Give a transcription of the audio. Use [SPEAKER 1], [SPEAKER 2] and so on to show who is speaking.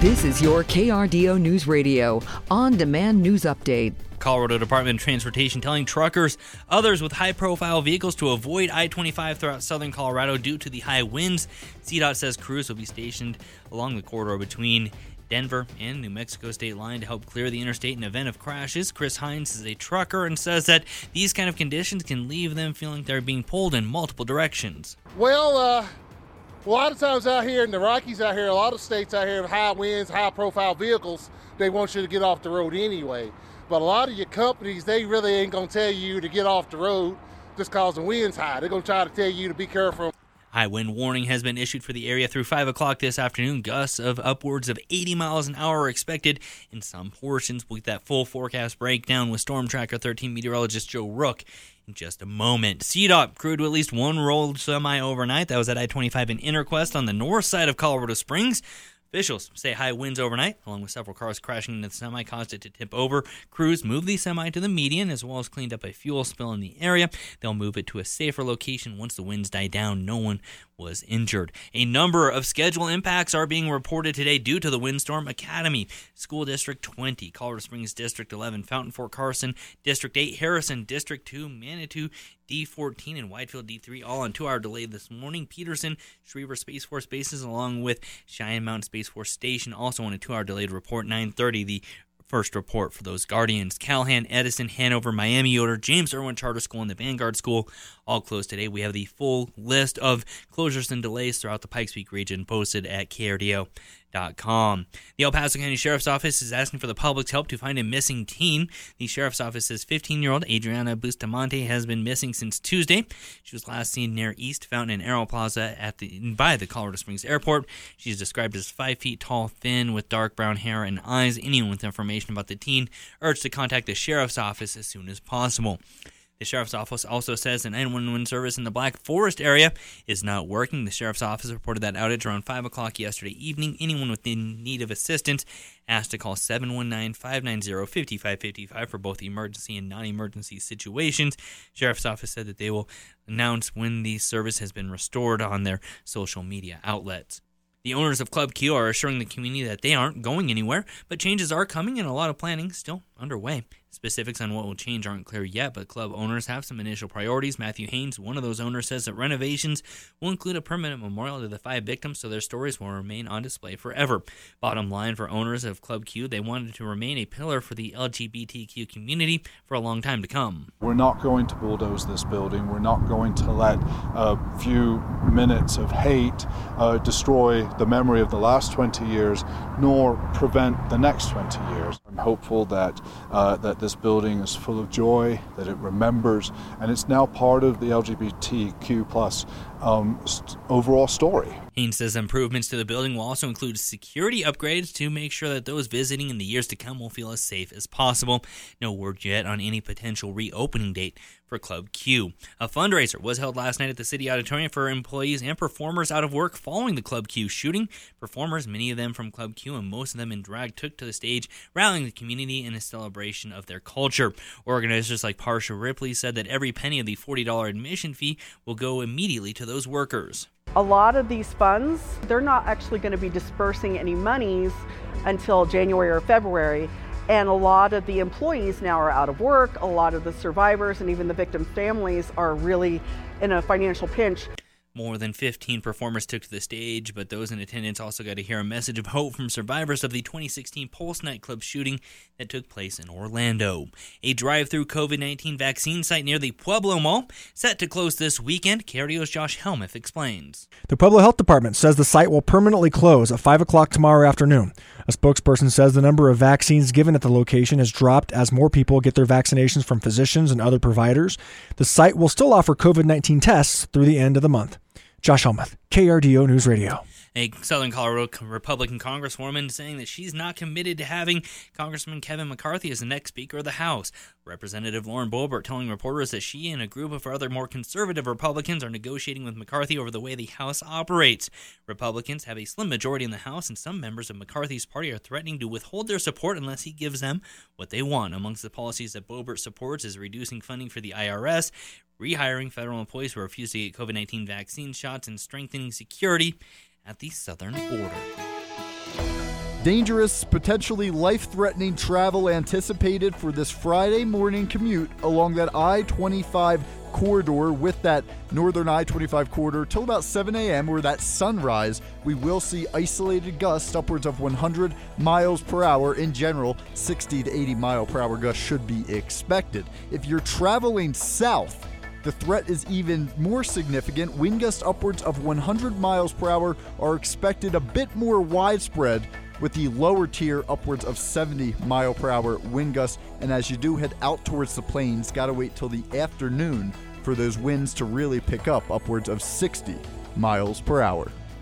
[SPEAKER 1] This is your KRDO News Radio on demand news update.
[SPEAKER 2] Colorado Department of Transportation telling truckers, others with high profile vehicles to avoid I 25 throughout southern Colorado due to the high winds. CDOT says crews will be stationed along the corridor between Denver and New Mexico state line to help clear the interstate in event of crashes. Chris Hines is a trucker and says that these kind of conditions can leave them feeling they're being pulled in multiple directions.
[SPEAKER 3] Well, uh, a lot of times out here in the Rockies, out here, a lot of states out here have high winds, high profile vehicles. They want you to get off the road anyway. But a lot of your companies, they really ain't gonna tell you to get off the road just cause the wind's high. They're gonna try to tell you to be careful.
[SPEAKER 2] High wind warning has been issued for the area through 5 o'clock this afternoon. Gusts of upwards of 80 miles an hour are expected in some portions. We'll get that full forecast breakdown with Storm Tracker 13 meteorologist Joe Rook in just a moment. CDOT crewed to at least one rolled semi overnight. That was at I 25 in Interquest on the north side of Colorado Springs. Officials say high winds overnight, along with several cars crashing into the semi, caused it to tip over. Crews moved the semi to the median as well as cleaned up a fuel spill in the area. They'll move it to a safer location once the winds die down. No one was injured. A number of schedule impacts are being reported today due to the windstorm. Academy, School District 20, Colorado Springs District 11, Fountain Fort Carson, District 8, Harrison, District 2, Manitou, D14, and Widefield D3, all on two hour delay this morning. Peterson, Schriever Space Force bases, along with Cheyenne Mountain Space Force Station, also on a two hour delayed report. 930, the first report for those Guardians. Calhan, Edison, Hanover, Miami Yoder, James Irwin Charter School, and the Vanguard School all closed today. We have the full list of closures and delays throughout the Pikes Peak region posted at KRDO. Com. The El Paso County Sheriff's Office is asking for the public's help to find a missing teen. The Sheriff's Office says 15 year old Adriana Bustamante has been missing since Tuesday. She was last seen near East Fountain and Aeroplaza at the by the Colorado Springs Airport. She's described as 5 feet tall, thin, with dark brown hair and eyes. Anyone with information about the teen urged to contact the Sheriff's Office as soon as possible. The sheriff's office also says the 911 service in the Black Forest area is not working. The sheriff's office reported that outage around 5 o'clock yesterday evening. Anyone within need of assistance asked to call 719 590 5555 for both emergency and non emergency situations. Sheriff's office said that they will announce when the service has been restored on their social media outlets. The owners of Club Q are assuring the community that they aren't going anywhere, but changes are coming and a lot of planning still underway. Specifics on what will change aren't clear yet, but club owners have some initial priorities. Matthew Haynes, one of those owners, says that renovations will include a permanent memorial to the five victims so their stories will remain on display forever. Bottom line for owners of Club Q, they wanted to remain a pillar for the LGBTQ community for a long time to come.
[SPEAKER 4] We're not going to bulldoze this building. We're not going to let a few minutes of hate uh, destroy the memory of the last 20 years, nor prevent the next 20 years. I'm hopeful that uh, that this building is full of joy, that it remembers, and it's now part of the LGBTQ plus um, st- overall story.
[SPEAKER 2] Haynes says improvements to the building will also include security upgrades to make sure that those visiting in the years to come will feel as safe as possible. No word yet on any potential reopening date for Club Q. A fundraiser was held last night at the City Auditorium for employees and performers out of work following the Club Q shooting. Performers, many of them from Club Q and most of them in drag, took to the stage, rallying the community in a celebration of their culture. Organizers like Parsha Ripley said that every penny of the $40 admission fee will go immediately to those workers.
[SPEAKER 5] A lot of these funds, they're not actually going to be dispersing any monies until January or February. And a lot of the employees now are out of work. A lot of the survivors and even the victim families are really in a financial pinch.
[SPEAKER 2] More than 15 performers took to the stage, but those in attendance also got to hear a message of hope from survivors of the 2016 Pulse nightclub shooting that took place in Orlando. A drive through COVID 19 vaccine site near the Pueblo Mall set to close this weekend. KRDO's Josh Helmuth explains.
[SPEAKER 6] The Pueblo Health Department says the site will permanently close at 5 o'clock tomorrow afternoon. A spokesperson says the number of vaccines given at the location has dropped as more people get their vaccinations from physicians and other providers. The site will still offer COVID 19 tests through the end of the month. Josh Helmuth, KRDO News Radio.
[SPEAKER 2] A Southern Colorado Republican Congresswoman saying that she's not committed to having Congressman Kevin McCarthy as the next Speaker of the House. Representative Lauren Boebert telling reporters that she and a group of other more conservative Republicans are negotiating with McCarthy over the way the House operates. Republicans have a slim majority in the House, and some members of McCarthy's party are threatening to withhold their support unless he gives them what they want. Amongst the policies that Boebert supports is reducing funding for the IRS, rehiring federal employees who refuse to get COVID 19 vaccine shots, and strengthening security at the southern border.
[SPEAKER 7] Dangerous, potentially life threatening travel anticipated for this Friday morning commute along that I 25 corridor with that northern I 25 corridor till about 7 a.m. or that sunrise. We will see isolated gusts upwards of 100 miles per hour. In general, 60 to 80 mile per hour gusts should be expected. If you're traveling south, the threat is even more significant. Wind gusts upwards of 100 miles per hour are expected a bit more widespread with the lower tier upwards of 70 mile per hour wind gusts. And as you do head out towards the plains, gotta wait till the afternoon for those winds to really pick up upwards of 60 miles per hour.